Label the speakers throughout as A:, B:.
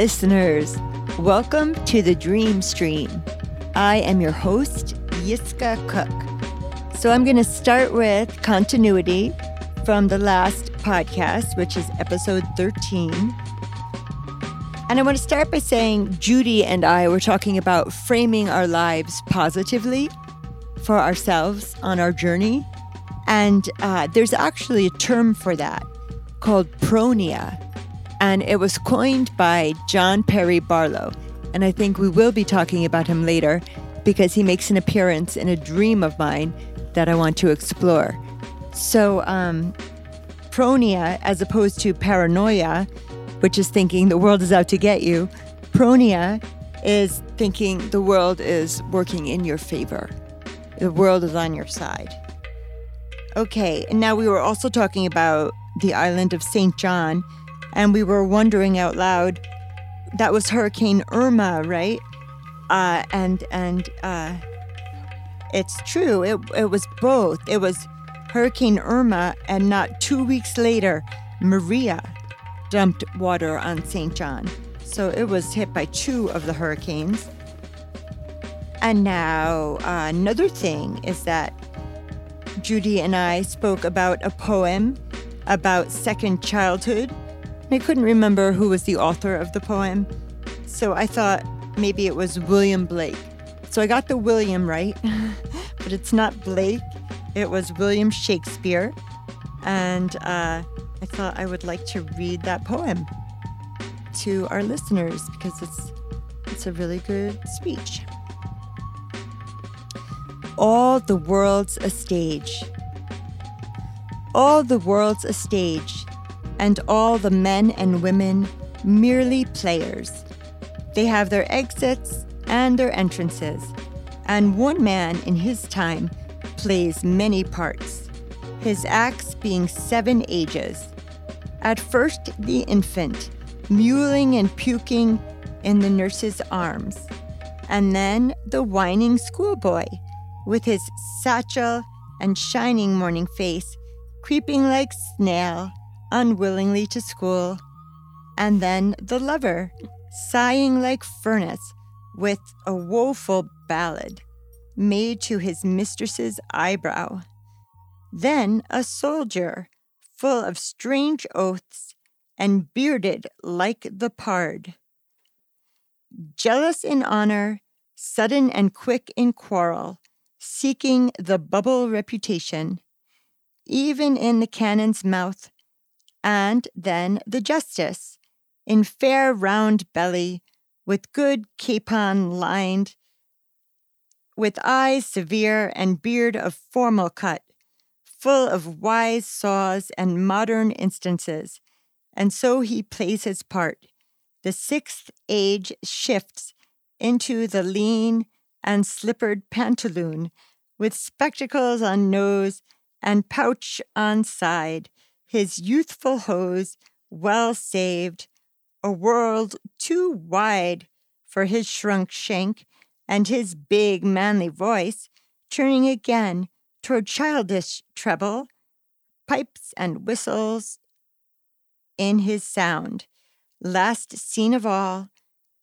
A: listeners. Welcome to the Dream Stream. I am your host, Yiskah Koock. So I'm going to start with continuity from the last podcast, which is episode 13. And I want to start by saying Judy and I were talking about framing our lives positively for ourselves on our journey. And uh, there's actually a term for that called pronoia and it was coined by John Perry Barlow. And I think we will be talking about him later because he makes an appearance in a dream of mine that I want to explore. So, um, pronoia, as opposed to paranoia, which is thinking the world is out to get you, pronoia is thinking the world is working in your favor, the world is on your side. Okay, and now we were also talking about the island of St. John and we were wondering out loud that was Hurricane Irma, right? Uh, and and uh, it's true. It it was both. It was Hurricane Irma, and not two weeks later, Maria dumped water on St. John. So it was hit by two of the hurricanes. And now uh, another thing is that Judy and I spoke about a poem about second childhood I couldn't remember who was the author of the poem, so I thought maybe it was William Blake. So I got the William right, but it's not Blake. It was William Shakespeare. And uh, I thought I would like to read that poem to our listeners because it's, it's a really good speech. All the world's a stage. All the world's a stage and all the men and women merely players. They have their exits and their entrances, and one man in his time plays many parts, his acts being seven ages. At first, the infant, mewling and puking in the nurse's arms, and then the whining schoolboy, with his satchel and shining morning face, creeping like snail unwillingly to school, and then the lover, sighing like furnace with a woeful ballad made to his mistress's eyebrow. Then a soldier, full of strange oaths and bearded like the pard. Jealous in honor, sudden and quick in quarrel, seeking the bubble reputation, even in the cannon's mouth, and then the justice, in fair round belly, with good capon lined, with eyes severe and beard of formal cut, full of wise saws and modern instances, and so he plays his part. The sixth age shifts into the lean and slippered pantaloon, with spectacles on nose and pouch on side, his youthful hose well saved, a world too wide for his shrunk shank, and his big manly voice turning again toward childish treble, pipes and whistles in his sound. Last scene of all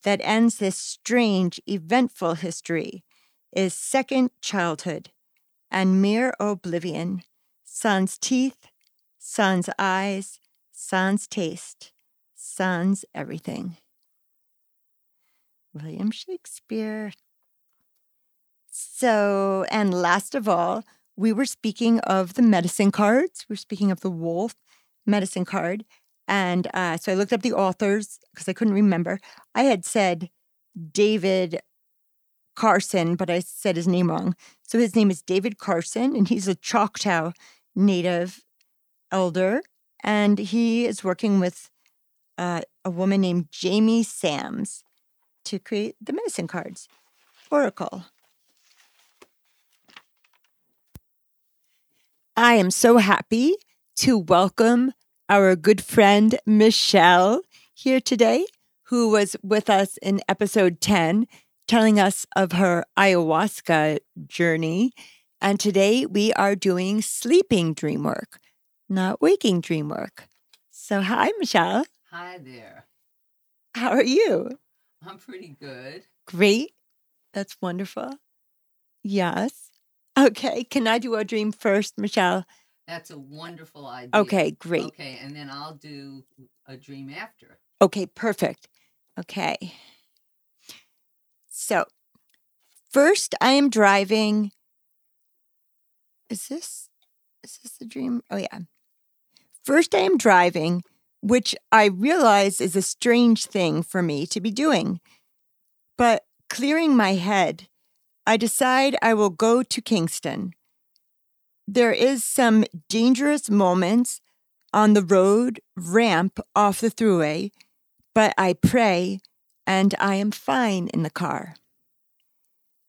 A: that ends this strange, eventful history is second childhood and mere oblivion, sans teeth sans eyes, sans taste, sans everything. William Shakespeare. So, and last of all, we were speaking of the medicine cards. We are speaking of the wolf medicine card. And uh, so I looked up the authors because I couldn't remember. I had said David Carson, but I said his name wrong. So his name is David Carson, and he's a Choctaw native elder, and he is working with uh, a woman named Jamie Sams to create the medicine cards. Oracle. I am so happy to welcome our good friend Michele here today, who was with us in episode 10, telling us of her ayahuasca journey. And today we are doing sleeping dream work not waking dream work. So, hi, Michele.
B: Hi there.
A: How are you?
B: I'm pretty good.
A: Great. That's wonderful. Yes. Okay. Can I do a dream first, Michele?
B: That's a wonderful idea.
A: Okay, great.
B: Okay, and then I'll do a dream after.
A: Okay, perfect. Okay. So, first I am driving. Is this is this the dream? Oh yeah. First I am driving, which I realize is a strange thing for me to be doing. But clearing my head, I decide I will go to Kingston. There is some dangerous moments on the road ramp off the thruway, but I pray and I am fine in the car.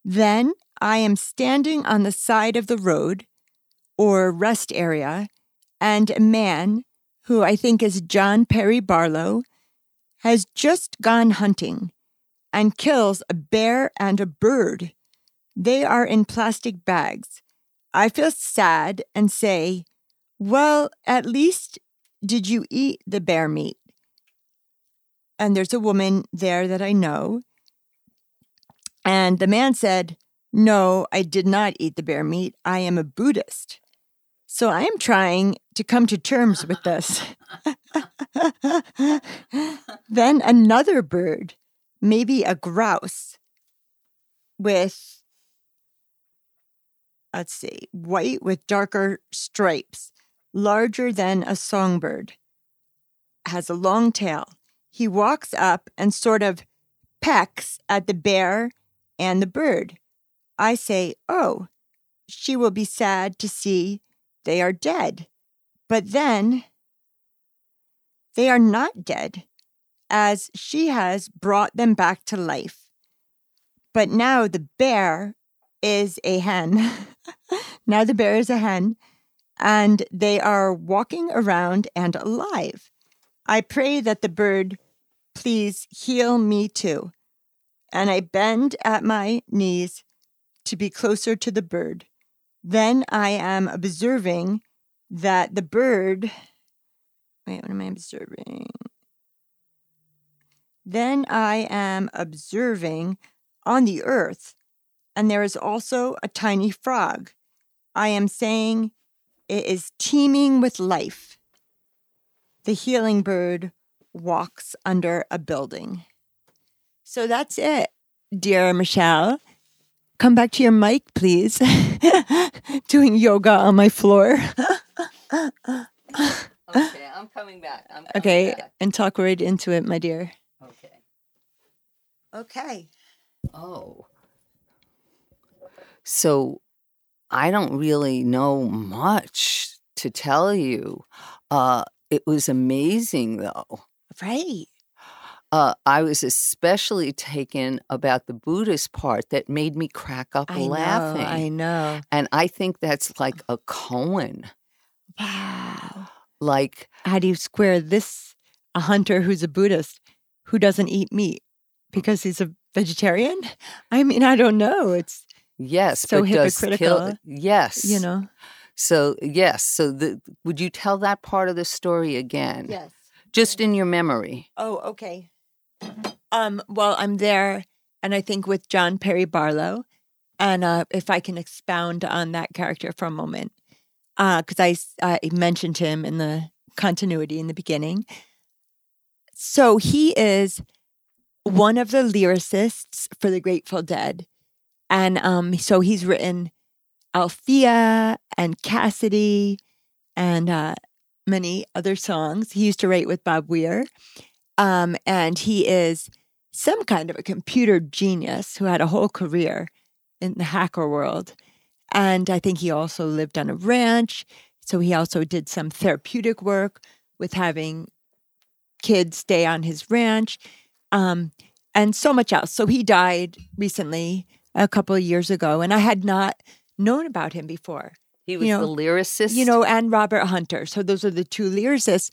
A: Then I am standing on the side of the road or rest area, and a man, who I think is John Perry Barlow, has just gone hunting and kills a bear and a bird. They are in plastic bags. I feel sad and say, Well, at least did you eat the bear meat? And there's a woman there that I know. And the man said, No, I did not eat the bear meat. I am a Buddhist. So I am trying to come to terms with this. then another bird, maybe a grouse, with, let's see, white with darker stripes, larger than a songbird, has a long tail. He walks up and sort of pecks at the bear and the bird. I say, Oh, she will be sad to see they are dead. But then they are not dead, as she has brought them back to life. But now the bear is a hen. now the bear is a hen, and they are walking around and alive. I pray that the bird please heal me too. And I bend at my knees to be closer to the bird. Then I am observing that the bird. Wait, what am I observing? Then I am observing on the earth, and there is also a tiny frog. I am saying it is teeming with life. The healing bird walks under a building. So that's it, dear Michele. Come back to your mic, please. Doing yoga on my floor.
B: Okay, I'm coming back. I'm coming
A: okay,
B: back.
A: and talk right into it, my dear.
B: Okay.
A: Okay.
B: Oh. So I don't really know much to tell you. Uh, it was amazing, though.
A: Right.
B: Uh, I was especially taken about the Buddhist part that made me crack up
A: I
B: laughing.
A: know. I know.
B: and I think that's like a koan.
A: Wow.
B: Like,
A: How do you square this? A hunter who's a Buddhist who doesn't eat meat because he's a vegetarian? I mean, I don't know. It's,
B: yes,
A: So hypocritical.
B: kill. Yes,
A: you know.
B: So yes, so the would you tell that part of the story again?
A: Yes.
B: just in your memory.
A: Oh, okay. Um, well, I'm there, and I think with John Perry Barlow, and uh, if I can expound on that character for a moment, because I mentioned him in the continuity in the beginning. So he is one of the lyricists for the Grateful Dead, and um, so he's written Althea and Cassidy, and uh, many other songs. He used to write with Bob Weir. Um, and he is some kind of a computer genius who had a whole career in the hacker world. And I think he also lived on a ranch. So he also did some therapeutic work with having kids stay on his ranch um, and so much else. So he died recently, a couple of years ago, and I had not known about him before
B: He was
A: know,
B: the lyricist.
A: you know, and Robert Hunter. So those are the two lyricists.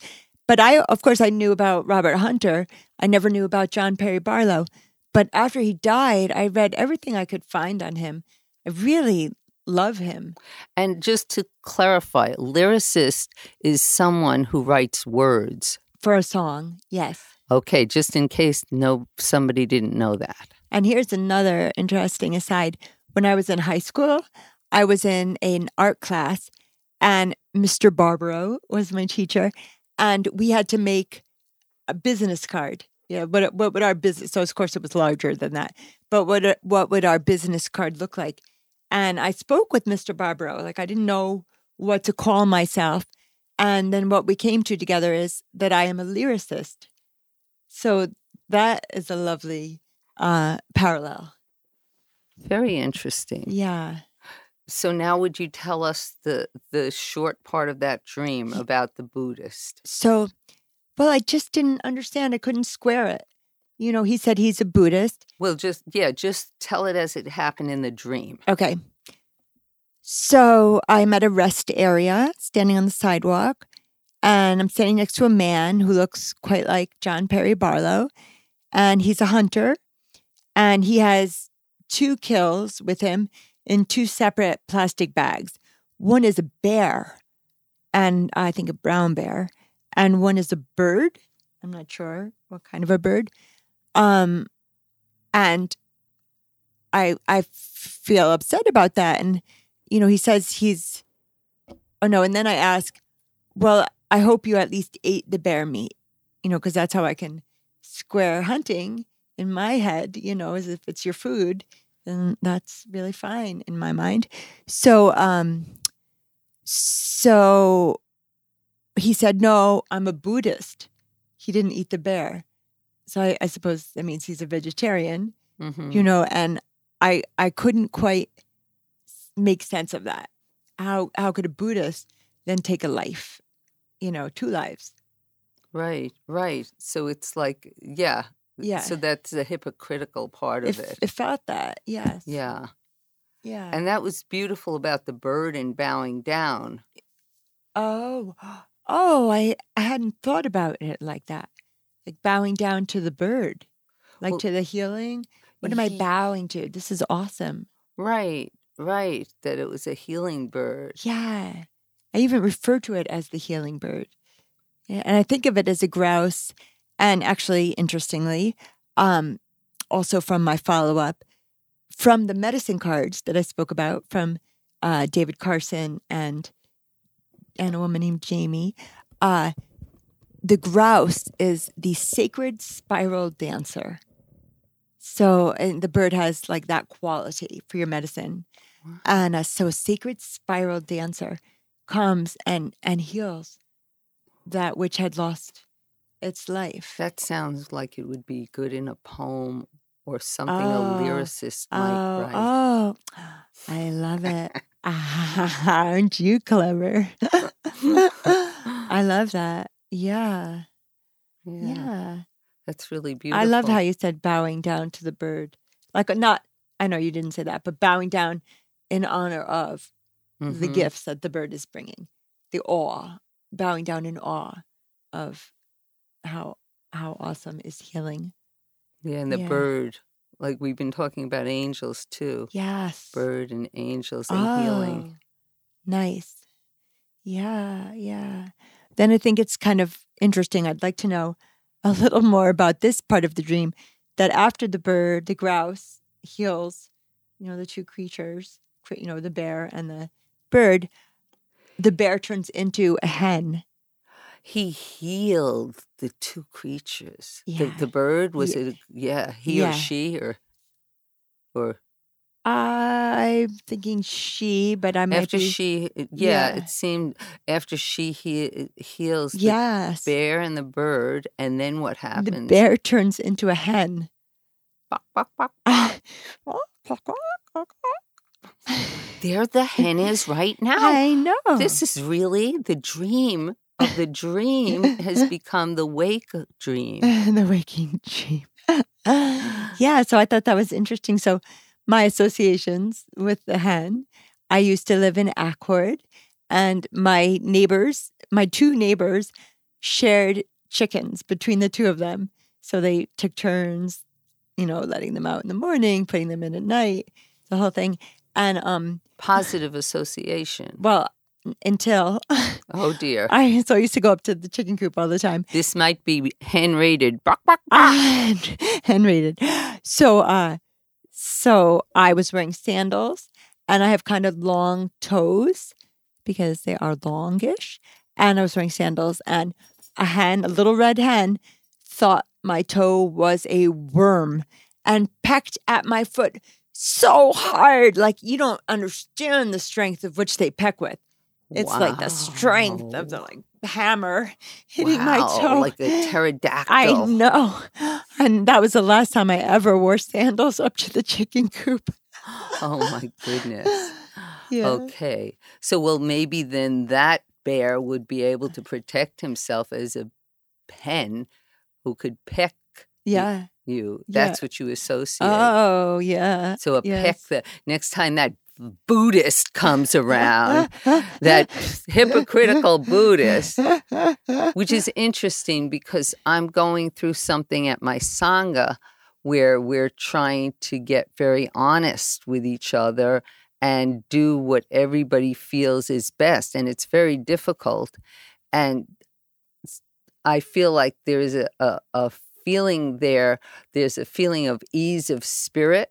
A: But I, of course, I knew about Robert Hunter. I never knew about John Perry Barlow. But after he died, I read everything I could find on him. I really love him.
B: and just to clarify, lyricist is someone who writes words.
A: For a song, yes.
B: Okay, just in case no somebody didn't know that.
A: And here's another interesting aside. When I was in high school, I was in an art class, and Mr. Barbaro was my teacher, and we had to make a business card. Yeah, what what would our business? So of course it was larger than that, but what what would our business card look like? And I spoke with Mr. Barbaro. Like I didn't know what to call myself, and then what we came to together is that I am a lyricist. So that is a lovely uh, parallel.
B: Very interesting.
A: Yeah.
B: So now would you tell us the the short part of that dream about the Buddhist?
A: So, well, I just didn't understand. I couldn't square it. You know, he said he's a Buddhist.
B: Well, just yeah, just tell it as it happened in the dream.
A: Okay. So I'm at a rest area, standing on the sidewalk, and I'm standing next to a man who looks quite like John Perry Barlow, and he's a hunter, and he has two kills with him in two separate plastic bags. One is a bear, and I think a brown bear, and one is a bird. I'm not sure what kind of a bird. Um, and I I feel upset about that. And you know, he says he's. Oh no! And then I ask, well, I hope you at least ate the bear meat, you know, because that's how I can square hunting in my head. You know, as if it's your food then that's really fine in my mind. So, um, so he said, "No, I'm a Buddhist." He didn't eat the bear, so I, I suppose that means he's a vegetarian. Mm-hmm. You know, and I I couldn't quite make sense of that. How how could a Buddhist then take a life? You know, two lives.
B: Right, right. So it's like, yeah,
A: yeah.
B: So that's the hypocritical part of
A: it.
B: It,
A: it felt that, yes.
B: Yeah.
A: Yeah.
B: And that was beautiful about the bird and bowing down.
A: Oh, oh, I, I hadn't thought about it like that. Like bowing down to the bird, like well, to the healing. What am I bowing to? This is awesome.
B: Right, right. That it was a healing bird.
A: Yeah. I even refer to it as the healing bird. Yeah, and I think of it as a grouse and actually, interestingly, um, also from my follow up, from the medicine cards that I spoke about from uh, David Carson and and a woman named Jamie, uh, the grouse is the sacred spiral dancer. So, and the bird has like that quality for your medicine, and uh, so a sacred spiral dancer comes and and heals that which had lost its life.
B: That sounds like it would be good in a poem or something oh, a lyricist might
A: oh,
B: write.
A: Oh, I love it. Aren't you clever? I love that. Yeah. yeah. yeah.
B: That's really beautiful.
A: I love how you said bowing down to the bird. Like, not, I know you didn't say that, but bowing down in honor of mm-hmm. the gifts that the bird is bringing, the awe, bowing down in awe of how how awesome is healing.
B: Yeah, and the yeah. bird. Like we've been talking about angels too.
A: Yes.
B: Bird and angels and oh, healing.
A: Nice. Yeah, yeah. Then I think it's kind of interesting. I'd like to know a little more about this part of the dream that after the bird, the grouse heals, you know, the two creatures, you know, the bear and the bird, the bear turns into a hen
B: he healed the two creatures. Yeah. The, the bird was yeah. it? Yeah, he yeah. or she or or.
A: I'm thinking she, but I'm
B: after
A: be,
B: she. Uh, yeah, it seemed after she he, uh, heals the
A: yes.
B: bear and the bird, and then what happens?
A: The bear turns into a hen.
B: there the hen is right now.
A: I know.
B: This is really the dream of the dream has become the wake dream.
A: the waking dream. yeah, so I thought that was interesting. So my associations with the hen, I used to live in Accord, and my neighbors, my two neighbors, shared chickens between the two of them. So they took turns, you know, letting them out in the morning, putting them in at night, the whole thing. And um
B: positive association.
A: Well, until
B: oh dear
A: I so I used to go up to the chicken coop all the time.
B: This might be hen rated.
A: Hen rated. So uh so I was wearing sandals and I have kind of long toes because they are longish. And I was wearing sandals and a hen, a little red hen, thought my toe was a worm and pecked at my foot so hard. Like you don't understand the strength of which they peck with. It's wow. like the strength of the like hammer hitting wow, my toe.
B: Like a pterodactyl.
A: I know. And that was the last time I ever wore sandals up to the chicken coop.
B: oh my goodness. Yeah. Okay. So well maybe then that bear would be able to protect himself as a pen who could peck
A: yeah
B: you. That's yeah. what you associate.
A: Oh, yeah.
B: So a yes. peck the next time that Buddhist comes around, that hypocritical Buddhist, which is interesting because I'm going through something at my Sangha where we're trying to get very honest with each other and do what everybody feels is best. And it's very difficult. And I feel like there's a, a, a feeling there, there's a feeling of ease of spirit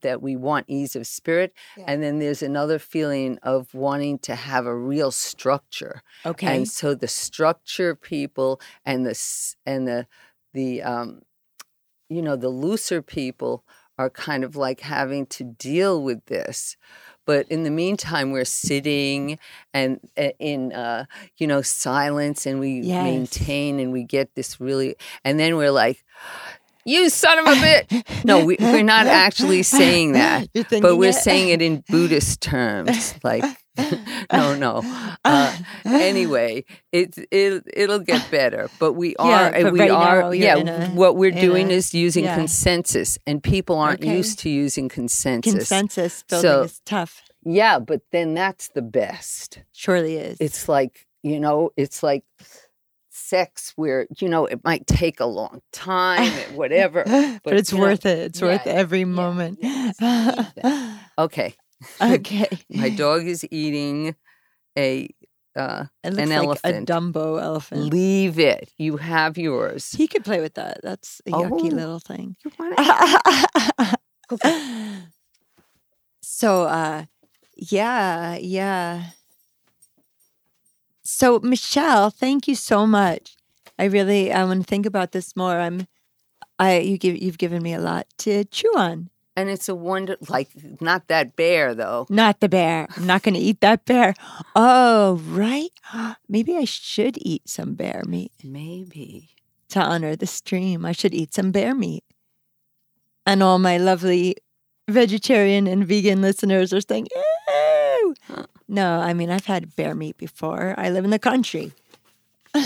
B: that we want ease of spirit yeah. and then there's another feeling of wanting to have a real structure
A: okay
B: and so the structure people and the and the the um you know the looser people are kind of like having to deal with this but in the meantime we're sitting and uh, in uh, you know silence and we yes. maintain and we get this really and then we're like you son of a bitch. No, we, are not actually saying that, but we're it? saying it in Buddhist terms. Like, no, no. Uh, anyway, it it it'll get better, but we are
A: yeah,
B: we
A: right
B: are yeah.
A: A,
B: what we're doing a, is using yeah. consensus, and people aren't okay. used to using consensus.
A: Consensus building so, is tough.
B: Yeah, but then that's the best.
A: Surely is.
B: It's like you know, it's like sex where you know it might take a long time whatever
A: but, but it's worth know, it it's yeah, worth every yeah, moment
B: okay
A: okay
B: my dog is eating a uh, an
A: like
B: elephant.
A: A Dumbo elephant.
B: Leave it. You have yours.
A: He could play with that. That's a yucky oh, little thing. You want it? okay. So, uh, yeah, yeah. So, Michele, thank you so much. I really I want to think about this more. I'm I you give you've given me a lot to chew on.
B: And it's a wonder like not that bear though.
A: Not the bear. I'm not going to eat that bear. Oh, right. Maybe I should eat some bear meat.
B: Maybe.
A: To honor the stream, I should eat some bear meat. And all my lovely vegetarian and vegan listeners are saying, "Ew." Huh. No, I mean, I've had bear meat before. I live in the country.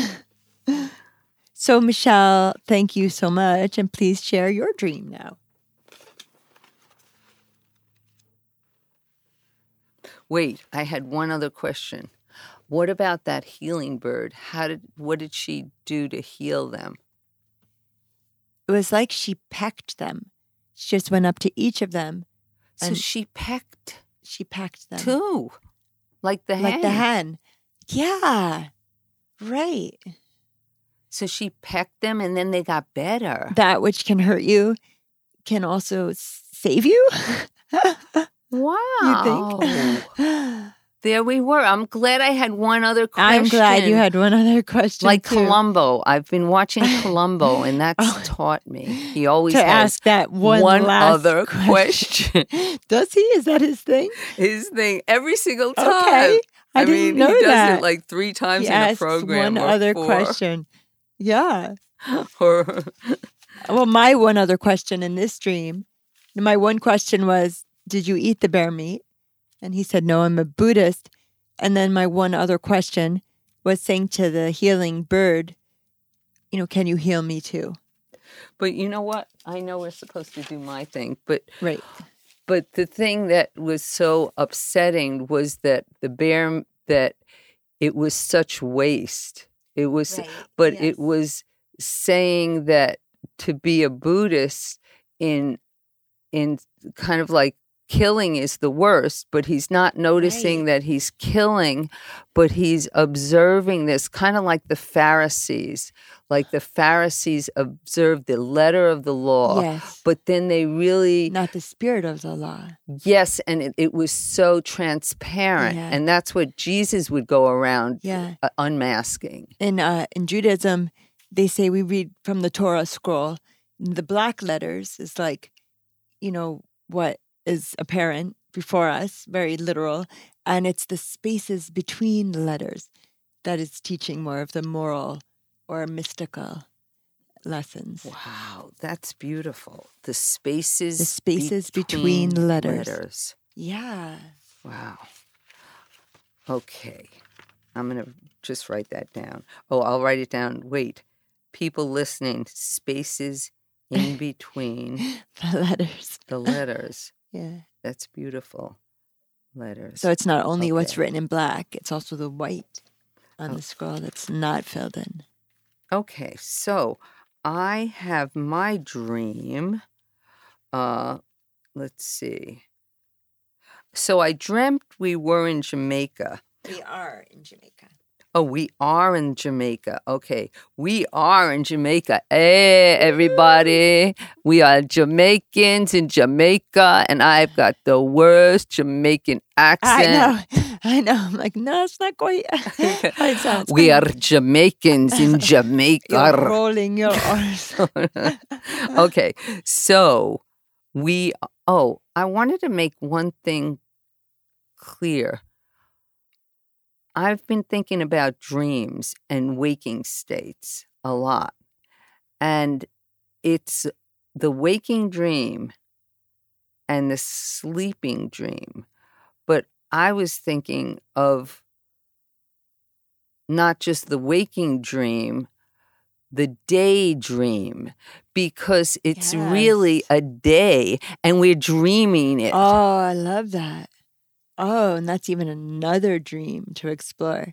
A: so, Michele, thank you so much. And please share your dream now.
B: Wait, I had one other question. What about that healing bird? How did what did she do to heal them?
A: It was like she pecked them. She just went up to each of them.
B: So she pecked.
A: She pecked them.
B: Two. Like the hen.
A: Like the hen. Yeah. Right.
B: So she pecked them and then they got better.
A: That which can hurt you can also save you.
B: wow. You think? There we were. I'm glad I had one other question.
A: I'm glad you had one other question.
B: Like
A: too.
B: Columbo. I've been watching Columbo and that's oh, taught me. He always
A: to ask that one,
B: one
A: other
B: question.
A: question. Does he? Is that his thing?
B: His thing. Every single time.
A: Okay. I, I didn't
B: mean,
A: know
B: he
A: that.
B: does it like three times
A: he
B: in a program.
A: One other
B: four.
A: question. Yeah.
B: or
A: well, my one other question in this dream, my one question was, did you eat the bear meat? And he said, No, I'm a Buddhist. And then my one other question was saying to the healing bird, You know, can you heal me too?
B: But you know what? I know we're supposed to do my thing, but
A: right.
B: But the thing that was so upsetting was that the bear that it was such waste. It was, right. but yes. it was saying that to be a Buddhist in in kind of like killing is the worst, but he's not noticing
A: Right.
B: that he's killing, but he's observing this kind of like the Pharisees. Like the Pharisees observed the letter of the law,
A: yes.
B: but then they really
A: Not the spirit of the law.
B: Yes, and it, it was so transparent.
A: Yeah.
B: And that's what Jesus would go around
A: Yeah.
B: uh, unmasking.
A: In uh, in Judaism, they say we read from the Torah scroll. The black letters is like, you know, what is apparent before us, very literal, and it's the spaces between the letters that is teaching more of the moral or mystical lessons.
B: Wow, that's beautiful. The spaces
A: The spaces between letters.
B: letters.
A: Yeah.
B: Wow. Okay. I'm going to just write that down. Oh, I'll write it down. Wait. People listening, spaces in between
A: The letters.
B: the letters.
A: Yeah.
B: That's beautiful. Letters.
A: So it's not only what's written in black, it's also the white on
B: Oh.
A: the scroll that's not filled in.
B: Okay, so I have my dream. Uh, let's see. So I dreamt we were in Jamaica.
A: We are in Jamaica.
B: Oh, we are in Jamaica. Okay, we are in Jamaica. Hey, everybody. We are Jamaicans in Jamaica, and I've got the worst Jamaican accent.
A: I know. I know. I'm like, no, it's not quite. it sounds
B: We are Jamaicans in Jamaica.
A: You're rolling your R's.
B: okay, so we, oh, I wanted to make one thing clear. I've been thinking about dreams and waking states a lot. And it's the waking dream and the sleeping dream. But I was thinking of not just the waking dream, the daydream, because it's really a day and we're dreaming it.
A: Oh, I love that. Oh, and that's even another dream to explore.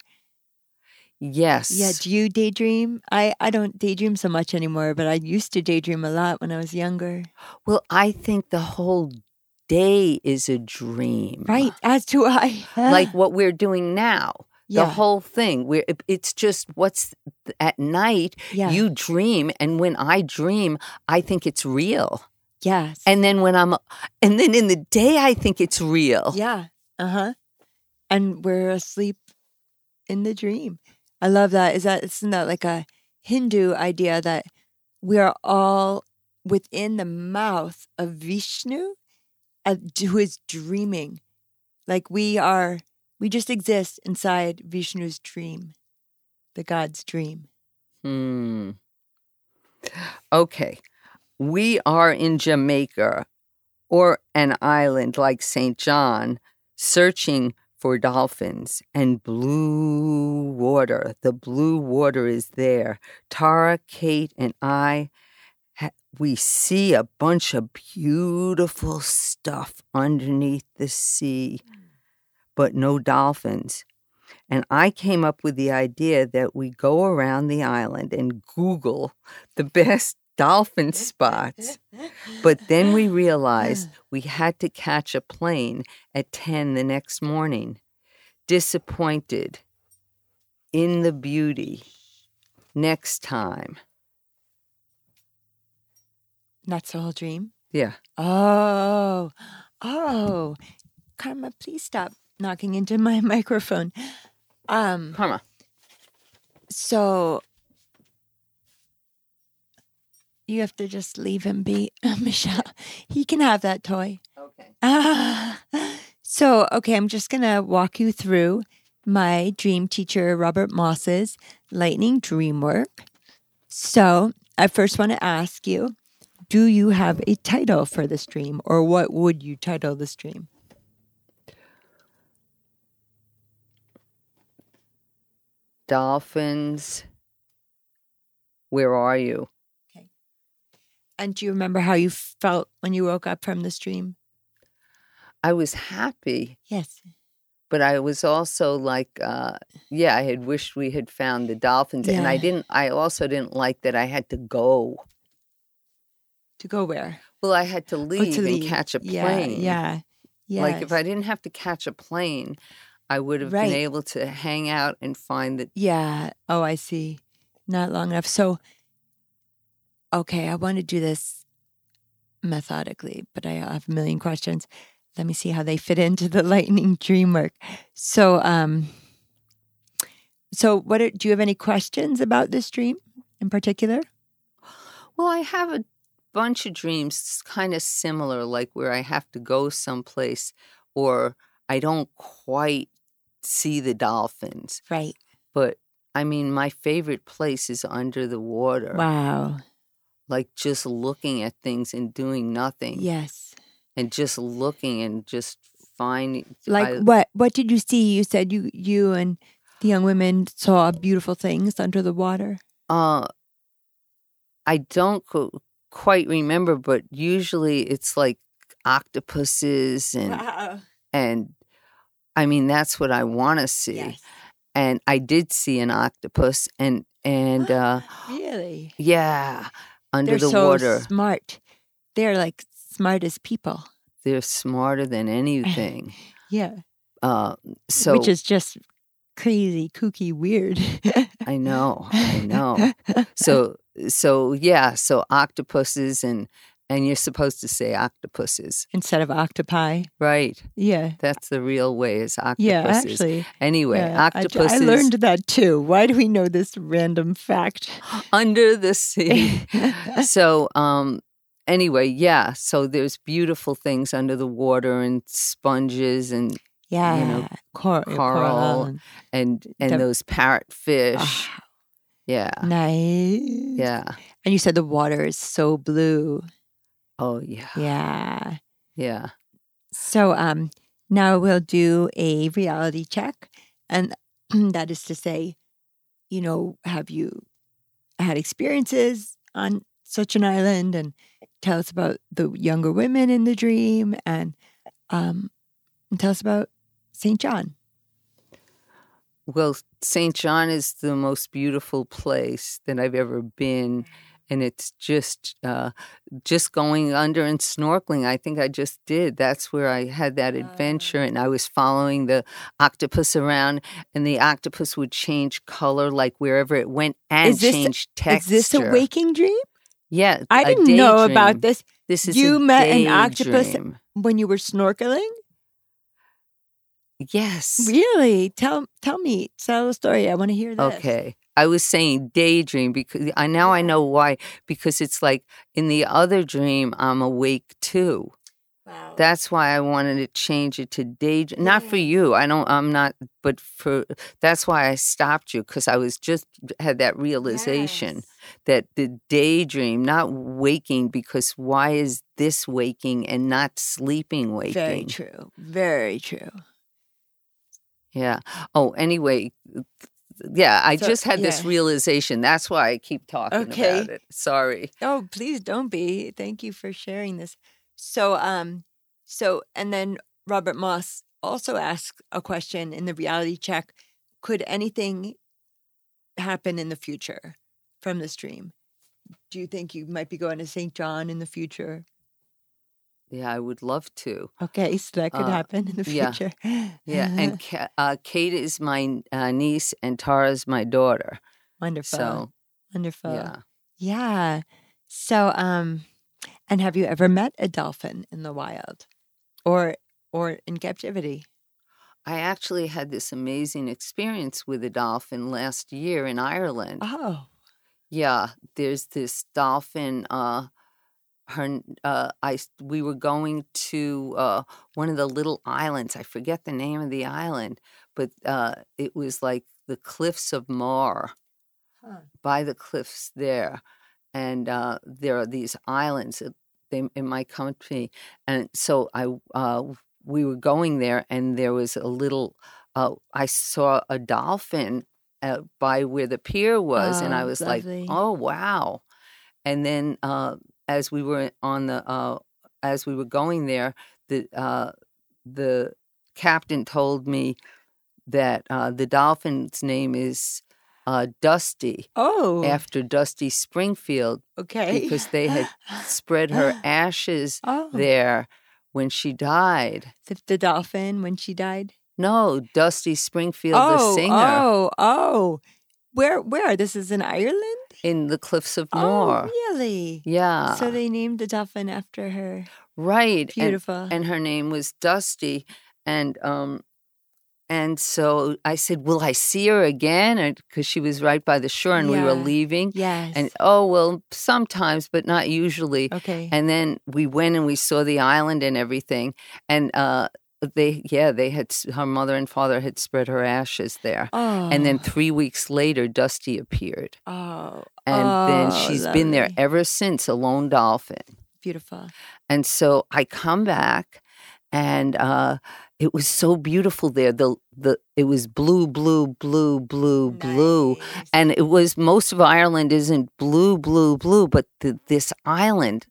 B: yes.
A: Yeah, do you daydream? I, I don't daydream so much anymore, but I used to daydream a lot when I was younger.
B: Well, I think the whole day is a dream.
A: Right, as do I.
B: Like what we're doing now.
A: yeah,
B: The whole thing. We're, it's just what's at night,
A: yeah,
B: you dream. And when I dream, I think it's real.
A: yes.
B: And then when I'm, and then in the day, I think it's real.
A: Yeah. Uh huh. And we're asleep in the dream. I love that. Is that isn't that like a Hindu idea that we are all within the mouth of Vishnu, uh, who is dreaming, like we are. We just exist inside Vishnu's dream, the God's dream.
B: Hmm. Okay. We are in Jamaica or an island like St. John searching for dolphins and blue water. The blue water is there. Tara, Kate, and I, we see a bunch of beautiful stuff underneath the sea, but no dolphins. And I came up with the idea that we go around the island and Google the best dolphin spots. But then we realized we had to catch a plane at 10 the next morning. Disappointed in the beauty. Next time.
A: That's the whole dream.
B: Yeah.
A: Oh, oh, Karma, please stop knocking into my microphone. Um,
B: Karma.
A: so you have to just leave him be, Michele. He can have that toy.
B: Okay.
A: Ah. So, okay, I'm just gonna walk you through my dream teacher Robert Moss's lightning dream work. So, I first want to ask you, do you have a title for this dream, or what would you title this dream?
B: Dolphins. Where are you?
A: And do you remember how you felt when you woke up from this dream?
B: I was happy,
A: Yes.
B: but I was also like, uh, yeah, I had wished we had found the dolphins. And I didn't, I also didn't like that I had to go.
A: To go where?
B: Well, I had to
A: Oh,
B: leave
A: to
B: and catch a
A: Yeah,
B: plane.
A: Yeah. Yes.
B: Like if I didn't have to catch a plane, I would have
A: Right.
B: been able to hang out and find that.
A: Yeah. Oh, I see. Not long enough. So, okay, I want to do this methodically, but I have a million questions. Let me see how they fit into the lightning dream work. So, um, so what are, do you have any questions about this dream in particular?
B: Well, I have a bunch of dreams kind of similar, like where I have to go someplace or I don't quite see the dolphins.
A: Right.
B: But I mean, my favorite place is under the water.
A: Wow.
B: Like just looking at things and doing nothing.
A: Yes.
B: And just looking and just finding.
A: Like
B: I-
A: what? What did you see? You said you you and the young women saw beautiful things under the water.
B: Uh, I don't qu- quite remember, but usually it's like octopuses and
A: Wow.
B: and I mean that's what I want to see. And I did see an octopus, and and uh,
A: really?
B: yeah, under
A: They're
B: the
A: so
B: water,
A: smart. They're like smart as people.
B: they're smarter than anything.
A: Yeah.
B: Uh, so
A: Which is just crazy, kooky, weird.
B: I know, I know. So so yeah, so octopuses and and you're supposed to say octopuses,
A: Instead of octopi.
B: right?
A: Yeah.
B: That's the real way is octopuses.
A: Yeah, actually.
B: Anyway,
A: yeah,
B: octopuses
A: I, learned that too. Why do we know this random fact?
B: under the sea. so um anyway, yeah, so there's beautiful things under the water and sponges and
A: yeah. Cor-
B: coral
A: and-
B: and and
A: The-
B: those parrotfish.
A: Ah,
B: yeah.
A: nice.
B: Yeah.
A: And you said the water is so blue.
B: Oh yeah.
A: Yeah.
B: Yeah.
A: So um now we'll do a reality check and that is to say, you know, have you had experiences on such an island and tell us about the younger women in the dream and um and tell us about St. John.
B: Well, St. John is the most beautiful place that I've ever been. And it's just uh, just going under and snorkeling. I think I just did. That's where I had that adventure, and I was following the octopus around, and the octopus would change color like wherever it went, and
A: Is this-
B: change texture.
A: Is this a waking dream?
B: Yeah,
A: I didn't know about this
B: This is
A: You met an octopus- when you were snorkeling.
B: Yes.
A: Really? Tell tell me. Tell the story. I want to hear this.
B: Okay. I was saying daydream because I now I know why because it's like in the other dream I'm awake too.
A: Wow.
B: That's why I wanted to change it to daydream. Not for you. I don't I'm not but for that's why I stopped you cuz I was just had that realization
A: Yes.
B: that the daydream not waking because why is this waking and not sleeping waking?
A: Very true. Very true.
B: Yeah. Oh, anyway, yeah, I
A: So,
B: just had this realization. That's why I keep talking
A: Okay.
B: about it. Sorry.
A: Oh, please don't be. Thank you for sharing this. So, um, so, and then Robert Moss also asked a question in the reality check Could anything happen in the future from this dream? Do you think you might be going to St. John in the future?
B: Yeah, I would love to.
A: Okay, so that could
B: Uh,
A: happen in the future.
B: Yeah, and Ka- uh, Kate is my uh, niece, and Tara's my daughter.
A: wonderful.
B: So
A: wonderful.
B: yeah,
A: Yeah. So, um, and have you ever met a dolphin in the wild, or or in captivity?
B: I actually had this amazing experience with a dolphin last year in Ireland.
A: Oh,
B: Yeah, there's this dolphin. Uh, her, uh, I, we were going to uh, one of the little islands. I forget the name of the island, but uh, it was like the cliffs of Moher,
A: Huh.
B: By the cliffs there, and uh, there are these islands. They it might come to me, and so I uh, we were going there, and there was a little. Uh, I saw a dolphin uh, by where the pier was, and I
A: Oh,
B: was
A: lovely.
B: like, "Oh wow!" And then uh, as we were on the uh, as we were going there, the uh, the captain told me that uh, the dolphin's name is uh, Dusty
A: oh,
B: after Dusty Springfield
A: okay.
B: because they had spread her ashes
A: oh,
B: there when she died.
A: The, the dolphin when she died.
B: No, Dusty Springfield,
A: oh,
B: the singer,
A: oh, oh. Where? Where? This is in Ireland.
B: In the Cliffs of Moher.
A: Oh, really?
B: Yeah,
A: So they named the dolphin after her.
B: right.
A: Beautiful.
B: and her name was Dusty, and um, and so I said, "Will I see her again?" Because she was right by the shore, and we were leaving.
A: yes.
B: And oh well, sometimes, but not usually.
A: okay.
B: And then we went and we saw the island and everything, and uh, they yeah they had her mother and father had spread her ashes there.
A: oh.
B: And then three weeks later, Dusty appeared,
A: Oh.
B: and then
A: Oh,
B: she's been there ever since, a lone dolphin.
A: Beautiful.
B: And so I come back and uh it was so beautiful there. The the it was blue, blue, blue, blue, blue.
A: Nice.
B: And it was most of Ireland isn't blue, blue, blue, but the, this island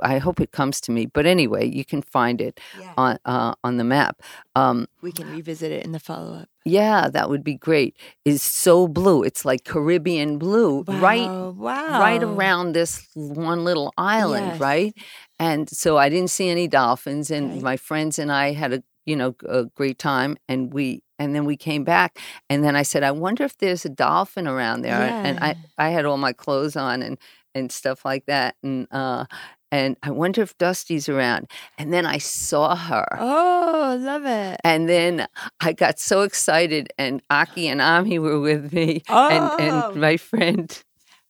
B: I hope it comes to me. But anyway, you can find it
A: Yeah.
B: on uh, on the map. Um,
A: we can revisit it in the follow up.
B: yeah, that would be great. Is so blue. It's like Caribbean blue, right
A: Wow. Wow.
B: right around this one little island,
A: Yes.
B: right? And so I didn't see any dolphins, and
A: Right.
B: my friends and I had a you know a great time, and we and then we came back, and then I said, I wonder if there's a dolphin around there, and I I had all my clothes on and and stuff like that, and uh. And I wonder if Dusty's around. And then I saw her.
A: Oh, I love it.
B: And then I got so excited, and Aki and Ami were with me, and,
A: Oh.
B: and my friend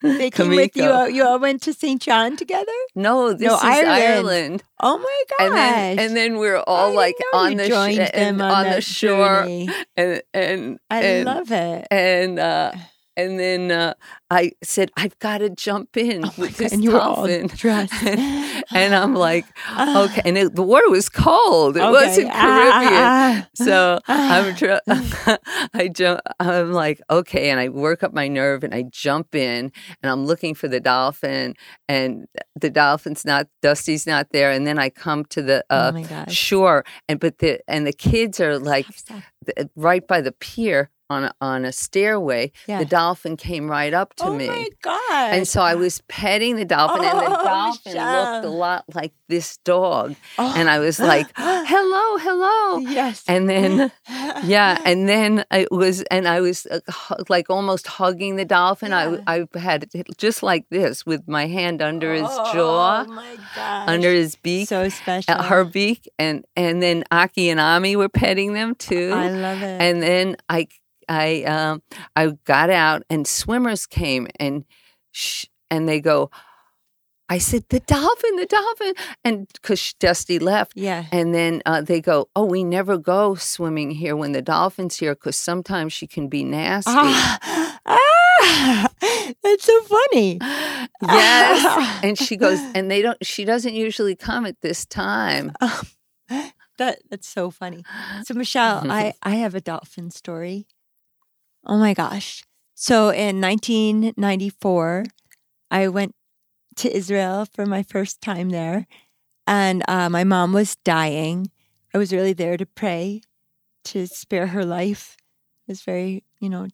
A: They came with you. All- You all went to St. John together?
B: No, this
A: No,
B: is
A: Ireland.
B: Ireland.
A: Oh my gosh.
B: And then and then we're all
A: I
B: like on the sh- and
A: on,
B: on the shore
A: journey.
B: and and
A: I
B: and,
A: love it.
B: and uh and then uh, I said I've got to jump in
A: Oh
B: with this
A: and you were all
B: dolphin.
A: dressed.
B: and, and I'm like, okay, and it, the water was cold. It
A: Okay.
B: wasn't Caribbean.
A: Ah, ah,
B: So I'm tr- I jump. I'm like okay, and I work up my nerve, and I jump in, and I'm looking for the dolphin, and the dolphin's not, Dusty's not there, and then I come to the
A: oh
B: uh,
A: gosh.
B: shore, and but the and the kids are like
A: Stop, stop.
B: th- right by the pier on a, on a stairway.
A: Yeah.
B: The dolphin came right up to
A: oh
B: me.
A: my gosh.
B: And so I was petting the dolphin, and the
A: Oh,
B: dolphin
A: Michele.
B: looked a lot like this dog.
A: Oh.
B: And I was like, hello, hello.
A: yes.
B: And then, yeah, and then it was, and I was uh, like almost hugging the dolphin.
A: Yeah.
B: I, I had it just like this with my hand under his
A: Oh
B: jaw,
A: my gosh.
B: under his beak,
A: So special.
B: uh, her beak, and and then Aki and Ami were petting them too.
A: I love it.
B: and then I, I, um, I got out, and swimmers came, and sh- and they go. I said, the dolphin, the dolphin. And because Dusty left,
A: yeah.
B: and then uh, they go, Oh, we never go swimming here when the dolphin's here because sometimes she can be nasty.
A: Ah, ah, that's so funny.
B: yes. And she goes, And they don't, she doesn't usually come at this time.
A: that that's so funny. So Michele, I I have a dolphin story. Oh my gosh. So in 1994, I went to Israel for my first time there, and uh, my mom was dying. I was really there to pray to spare her life. It was very, you know,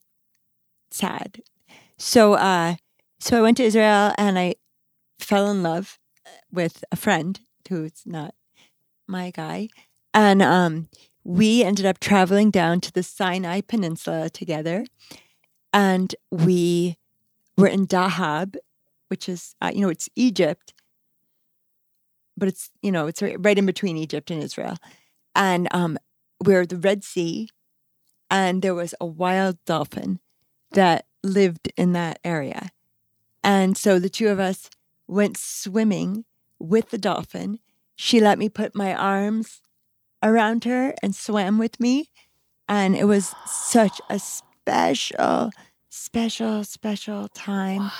A: sad. So, uh, so I went to Israel and I fell in love with a friend who's not my guy, and um, we ended up traveling down to the Sinai Peninsula together, and we were in Dahab, which is uh, you know it's Egypt, but it's you know it's right in between Egypt and Israel, and um, we're the Red Sea, and there was a wild dolphin that lived in that area, and so the two of us went swimming with the dolphin. She let me put my arms around her and swam with me. And it was such a special, special, special time.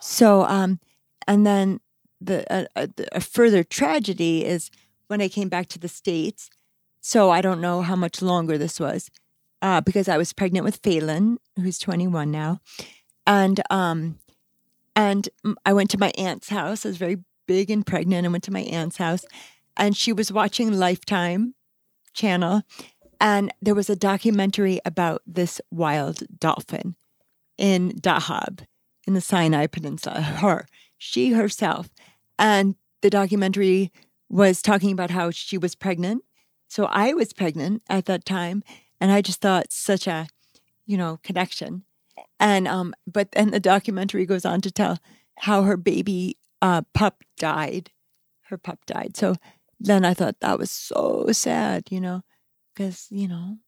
A: So, um, and then the uh, uh, the- a further tragedy is when I came back to the states. So I don't know how much longer this was, uh, because I was pregnant with Phelan, who's 21 now, and um, and I went to my aunt's house. I was very big and pregnant. I went to my aunt's house, and she was watching Lifetime channel, and there was a documentary about this wild dolphin in Dahab in the Sinai Peninsula. Her, she herself, and the documentary was talking about how she was pregnant. So I was pregnant at that time, and I just thought such a, you know, connection. And um, but then the documentary goes on to tell how her baby uh, pup died. Her pup died. So then I thought that was so sad, you know, because you know.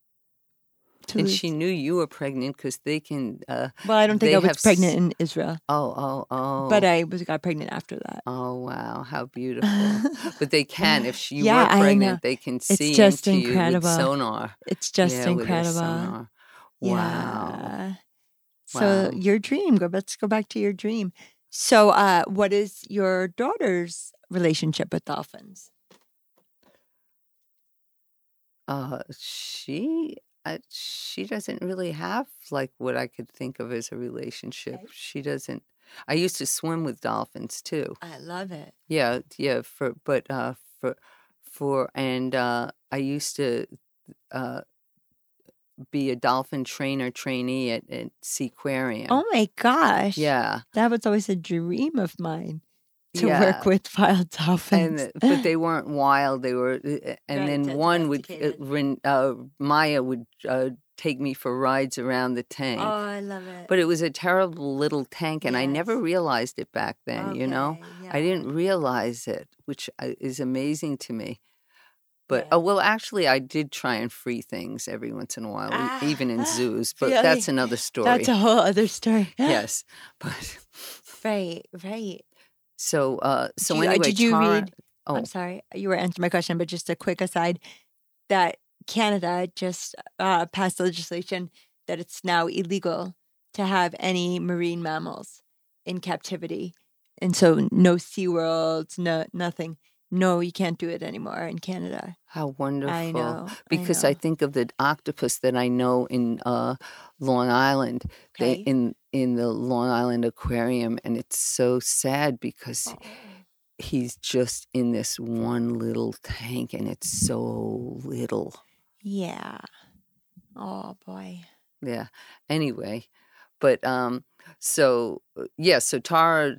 B: And
A: lose-
B: she knew you were pregnant because they can. Uh,
A: well, I don't think I was pregnant
B: s-
A: in Israel,
B: oh, oh, oh.
A: but I was got pregnant after that.
B: Oh wow, how beautiful! but they can if she
A: Yeah,
B: were pregnant, they can see
A: just
B: into
A: incredible.
B: you with sonar.
A: It's just
B: yeah,
A: incredible.
B: sonar. Wow.
A: Yeah. So
B: Wow.
A: your dream, go let's go back to your dream. So uh what is your daughter's relationship with dolphins?
B: Uh, she uh, she doesn't really have like what I could think of as a relationship.
A: Okay.
B: She doesn't. I used to swim with dolphins too.
A: I love it.
B: Yeah, yeah. For but uh for for and uh I used to uh be a dolphin trainer trainee at, at Seaquarium.
A: Oh my gosh.
B: yeah.
A: That was always a dream of mine to
B: yeah.
A: work with wild
B: and
A: dolphins.
B: the- but they weren't wild they were uh, and
A: Right,
B: then one would uh, uh, maya would uh, take me for rides around the tank
A: oh, I love it.
B: but it was a terrible little tank and i never realized it back then you know
A: Okay,
B: i didn't realize it which uh, is amazing to me but
A: Yeah.
B: oh well actually i did try and free things every once in a while e- even in
A: Ah,
B: zoos but
A: really?
B: that's another story
A: That's a whole other story.
B: yes but
A: Right, right.
B: So uh so
A: you- uh,
B: anyway
A: did you
B: Tara-
A: read-
B: oh
A: I'm sorry, you were answering my question, but just a quick aside that Canada just uh, passed legislation that it's now illegal to have any marine mammals in captivity. And so no SeaWorlds, no nothing. No, you can't do it anymore in Canada.
B: how wonderful
A: I know.
B: because
A: I,
B: I, think of the octopus that I know in uh, Long Island, they, in in the Long Island Aquarium, and it's so sad because
A: Oh.
B: he's just in this one little tank, and it's so little.
A: Yeah. Oh boy.
B: Yeah. Anyway, but um, so uh, yeah, so Tara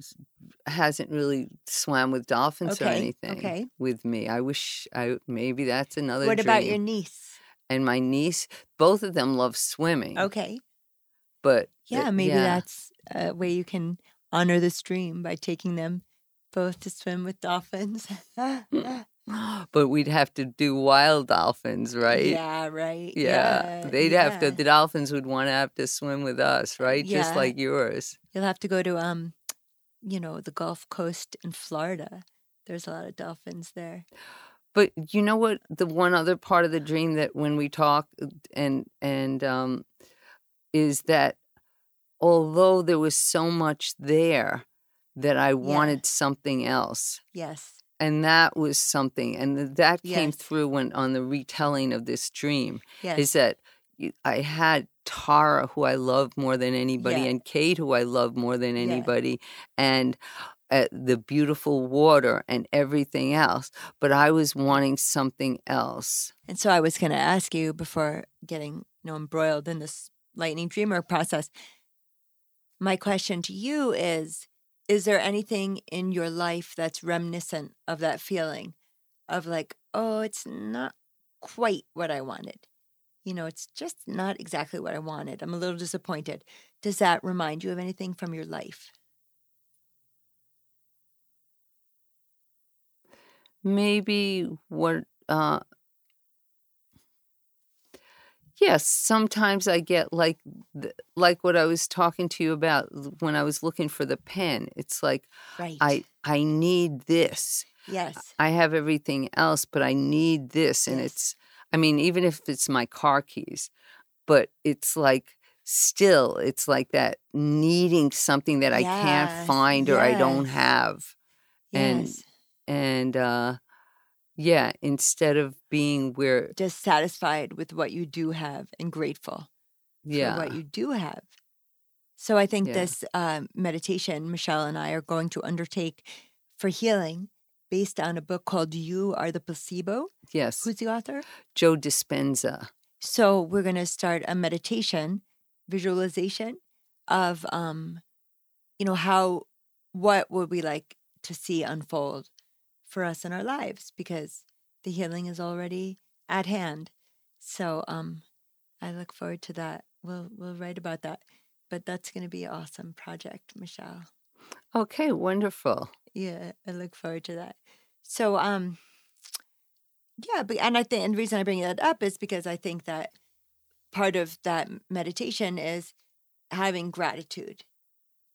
B: hasn't really swam with dolphins or anything
A: okay.
B: with me. I wish I maybe that's another.
A: what about your niece?
B: and my niece? Both of them love swimming.
A: Okay.
B: but
A: Yeah,
B: th-
A: maybe
B: yeah.
A: that's a way you can honor this dream by taking them both to swim with dolphins.
B: but we'd have to do wild dolphins, right?
A: Yeah, right.
B: Yeah, they'd have to. The dolphins would want to have to swim with us, right?
A: Yeah.
B: Just like yours.
A: You'll have to go to um, you know, the Gulf Coast in Florida. There's a lot of dolphins there.
B: But you know what? The one other part of the dream that when we talk and and um, is that although there was so much there, that I wanted something else.
A: Yes.
B: And that was something and that came
A: Yes.
B: through when on the retelling of this dream
A: Yes.
B: is that i had tara who i love more than anybody
A: Yeah.
B: and kate who i love more than
A: Yeah.
B: anybody and uh, the beautiful water and everything else but i was wanting something else
A: And so I was going to ask you before getting you know embroiled in this lightning dreamer process. My question to you is is there anything in your life that's reminiscent of that feeling of like, oh, it's not quite what I wanted. You know, it's just not exactly what I wanted. I'm a little disappointed. Does that remind you of anything from your life?
B: maybe what uh yes sometimes i get like like what i was talking to you about when i was looking for the pen it's like
A: Right.
B: i i need this
A: yes.
B: i have everything else but i need this and
A: Yes.
B: it's i mean even if it's my car keys but it's like still it's like that needing something that i can't find or i don't
A: yes.
B: have and- and uh yeah instead of being where
A: Just satisfied with what you do have and grateful.
B: yeah
A: for what you do have. So I think
B: Yeah.
A: this um, meditation Michele and I are going to undertake for healing based on a book called You Are the Placebo.
B: yes
A: Who's the author?
B: joe dispenza
A: So we're going to start a meditation visualization of um you know how what would we like to see unfold for us in our lives because the healing is already at hand. So um I look forward to that. We'll we'll write about that. But that's going to be an awesome project, Michele.
B: Okay, wonderful.
A: Yeah, I look forward to that. So um yeah, but and I think and the reason I bring that up is because I think that part of that meditation is having gratitude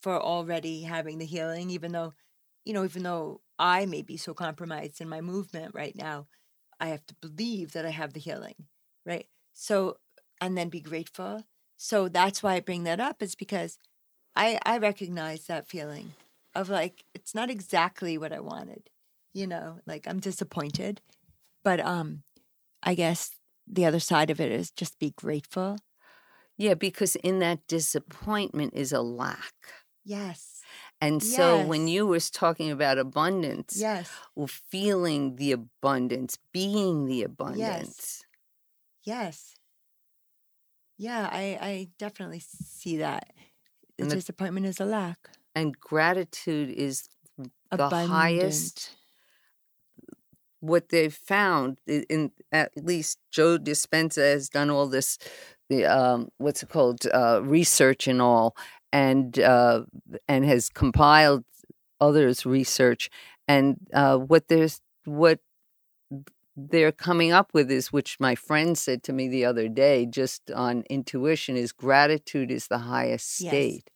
A: for already having the healing, even though, you know, even though I may be so compromised in my movement right now, I have to believe that I have the healing, right? So, and then be grateful. So that's why I bring that up is because I I recognize that feeling of like it's not exactly what I wanted, you know, like I'm disappointed, but um, I guess the other side of it is just be grateful.
B: Yeah, because in that disappointment is a lack.
A: Yes.
B: And so when you was talking about abundance,
A: Yes.
B: well, feeling the abundance, being the abundance.
A: Yes. Yeah, I, I definitely see that. The
B: the-
A: disappointment is a lack.
B: And gratitude is the highest what they've found in at least Joe Dispenza has done all this the um what's it called uh research and all and uh and has compiled others research and uh what there's what they're coming up with is which my friend said to me the other day just on intuition is gratitude is the highest
A: Yes.
B: state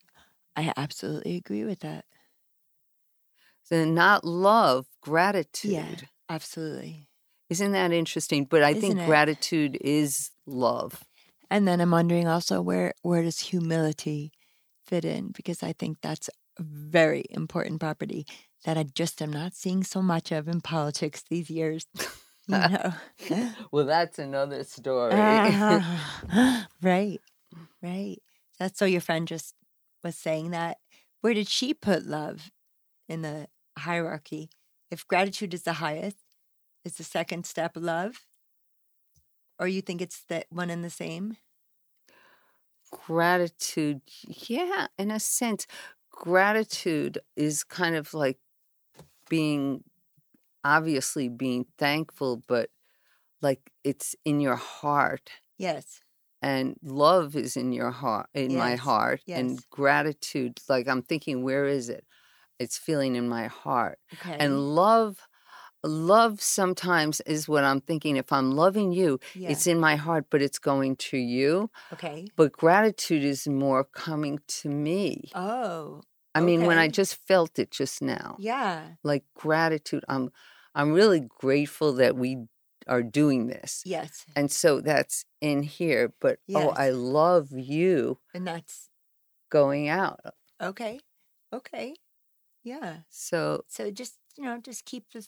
A: I absolutely agree with that.
B: so not love gratitude
A: Yeah, absolutely.
B: Isn't that interesting? But I think
A: Isn't it?
B: gratitude is love.
A: And then I'm wondering also where where does humility fit in? Because I think that's a very important property that I just am not seeing so much of in politics these years. You know.
B: Well, that's another story.
A: Uh-huh. right, right. That's so your friend just was saying that. Where did she put love in the hierarchy? If gratitude is the highest, is the second step love? Or you think it's that one and the same?
B: Gratitude, yeah, in a sense, gratitude is kind of like being obviously being thankful, but like it's in your heart.
A: Yes.
B: And love is in your heart, in my heart.
A: yes.
B: And gratitude, like I'm thinking, where is it? It's feeling in my heart.
A: Okay.
B: And love, love sometimes is what I'm thinking. If I'm loving you,
A: yeah.
B: it's in my heart, but it's going to you.
A: okay.
B: But gratitude is more coming to me.
A: Oh,
B: I mean, when I just felt it just now,
A: yeah.
B: like gratitude. I'm, I'm really grateful that we are doing this,
A: Yes.
B: and so that's in here. But oh, I love you
A: And that's
B: going out.
A: okay. Okay. Yeah.
B: So
A: So just, you know, just keep the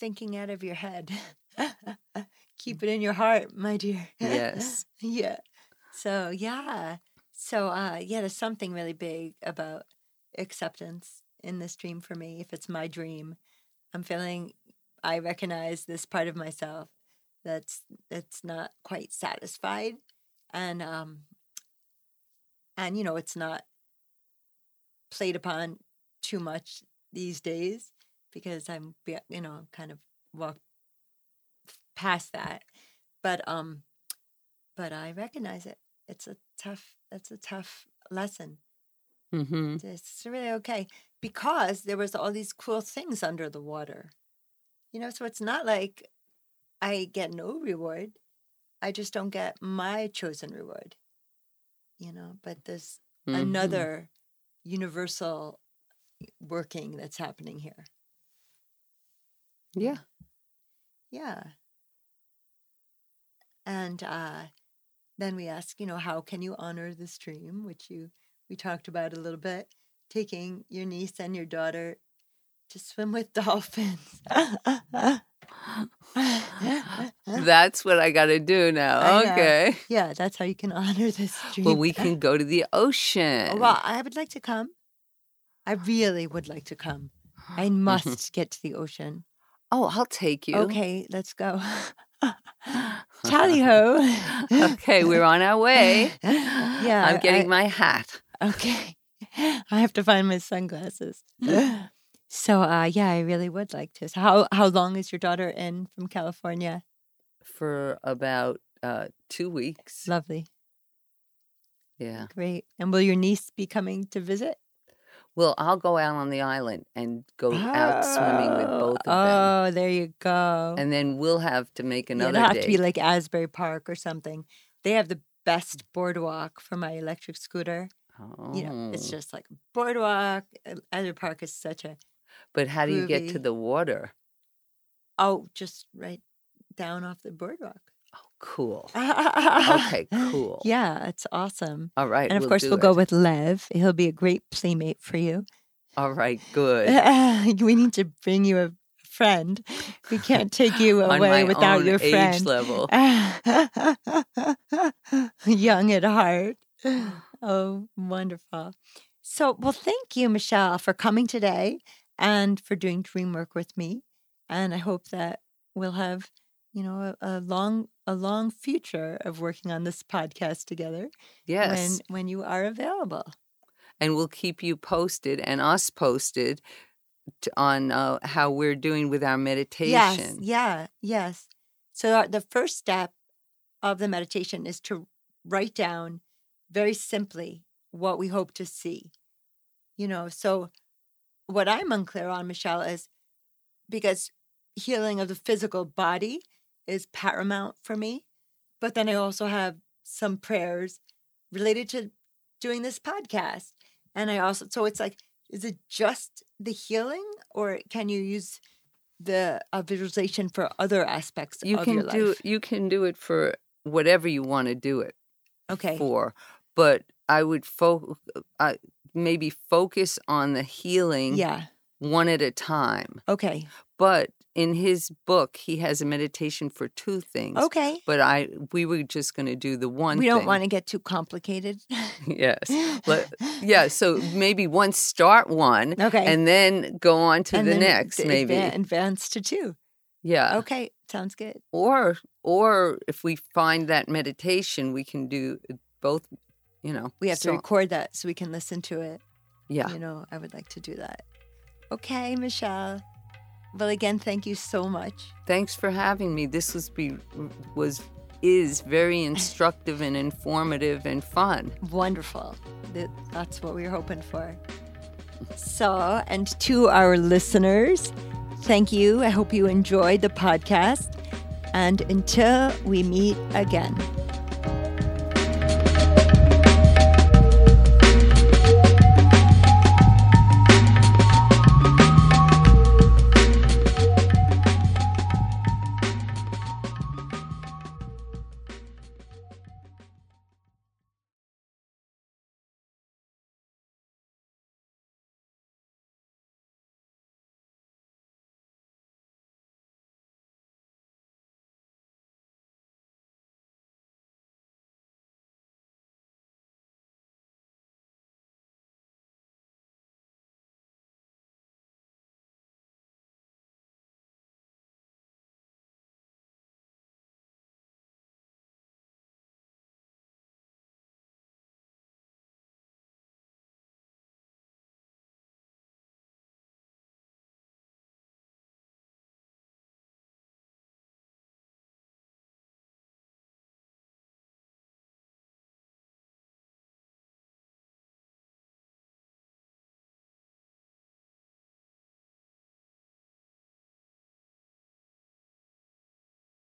A: thinking out of your head. keep it in your heart, my dear.
B: Yes.
A: yeah. So, yeah. So, uh yeah, there's something really big about acceptance in this dream for me. If it's my dream, I'm feeling I recognize this part of myself that's that's not quite satisfied and um and you know, it's not played upon too much these days because I'm you know kind of walked past that but um but I recognize it it's a tough that's a tough lesson
B: hmm
A: it's really okay because there was all these cool things under the water you know so it's not like I get no reward I just don't get my chosen reward you know but there's
B: Mm-hmm.
A: another universal working that's happening here.
B: Yeah.
A: Yeah. And uh, then we ask, you know, how can you honor this dream, which you we talked about a little bit, taking your niece and your daughter to swim with dolphins.
B: That's what I got to do now. Okay.
A: yeah, that's how you can honor this stream.
B: Well, we can go to the ocean.
A: Well, I would like to come. I really would like to come. I must get to the ocean.
B: Oh, I'll take you.
A: Okay, let's go. Tally ho.
B: okay, we're on our way.
A: Yeah,
B: I'm getting
A: I-
B: my hat.
A: Okay. I have to find my sunglasses. So uh, yeah, I really would like to. So how how long is your daughter in from California?
B: For about uh, two weeks.
A: Lovely,
B: Yeah.
A: great. And will your niece be coming to visit?
B: Well, I'll go out on the island and go out swimming with
A: Oh,
B: both of them.
A: Oh, there you go.
B: And then we'll have to make another
A: It'll have
B: day.
A: to be like Asbury Park or something. They have the best boardwalk for my electric scooter.
B: oh.
A: You know, it's just like a boardwalk. Uh, Asbury Park is such a
B: but how do you get to the water?
A: oh, just right down off the boardwalk.
B: Cool.
A: okay,
B: cool.
A: Yeah, it's awesome.
B: All right.
A: And of
B: we'll
A: course, we'll go with Lev. He'll be a great playmate for you.
B: All right. Good.
A: we need to bring you a friend. We can't take you
B: On
A: away
B: my
A: without
B: own
A: your
B: age
A: friend.
B: level.
A: Young at heart. Oh, wonderful. So, well, thank you, Michele, for coming today and for doing dream work with me. And I hope that we'll have, you know, a, a long, a long future of working on this podcast together
B: Yes.
A: when when you are available.
B: and we'll keep you posted and us posted t- on uh, how we're doing with our meditation.
A: Yes, yeah, yes. So our- the first step of the meditation is to write down very simply what we hope to see. You know, so what I'm unclear on, Michele, is because healing of the physical body is paramount for me, but then I also have some prayers related to doing this podcast. And I also, so it's like, is it just the healing or can you use the uh, visualization for other aspects
B: You
A: of
B: can
A: your
B: do
A: life?
B: you can do it for whatever you want to do it
A: Okay.
B: for, but I would fo- I maybe focus on the healing
A: Yeah.
B: one at a time.
A: Okay.
B: But in his book, he has a meditation for two things.
A: Okay.
B: But I we were just going to do the one.
A: We don't
B: thing.
A: want to get too complicated.
B: yes. Let- yeah. So maybe one start one,
A: Okay.
B: and then go on to
A: And
B: the next.
A: d-
B: maybe.
A: advance to two.
B: yeah.
A: Okay. Sounds good.
B: Or or if we find that meditation, we can do both. You know.
A: We have to record that so we can listen to it.
B: Yeah.
A: You know, I would like to do that. Okay, Michele. Well, again, thank you so much.
B: Thanks for having me. This was be was is very instructive and informative and fun.
A: Wonderful. That- That's what we were hoping for. So, and to our listeners, thank you. I hope you enjoyed the podcast. And until we meet again.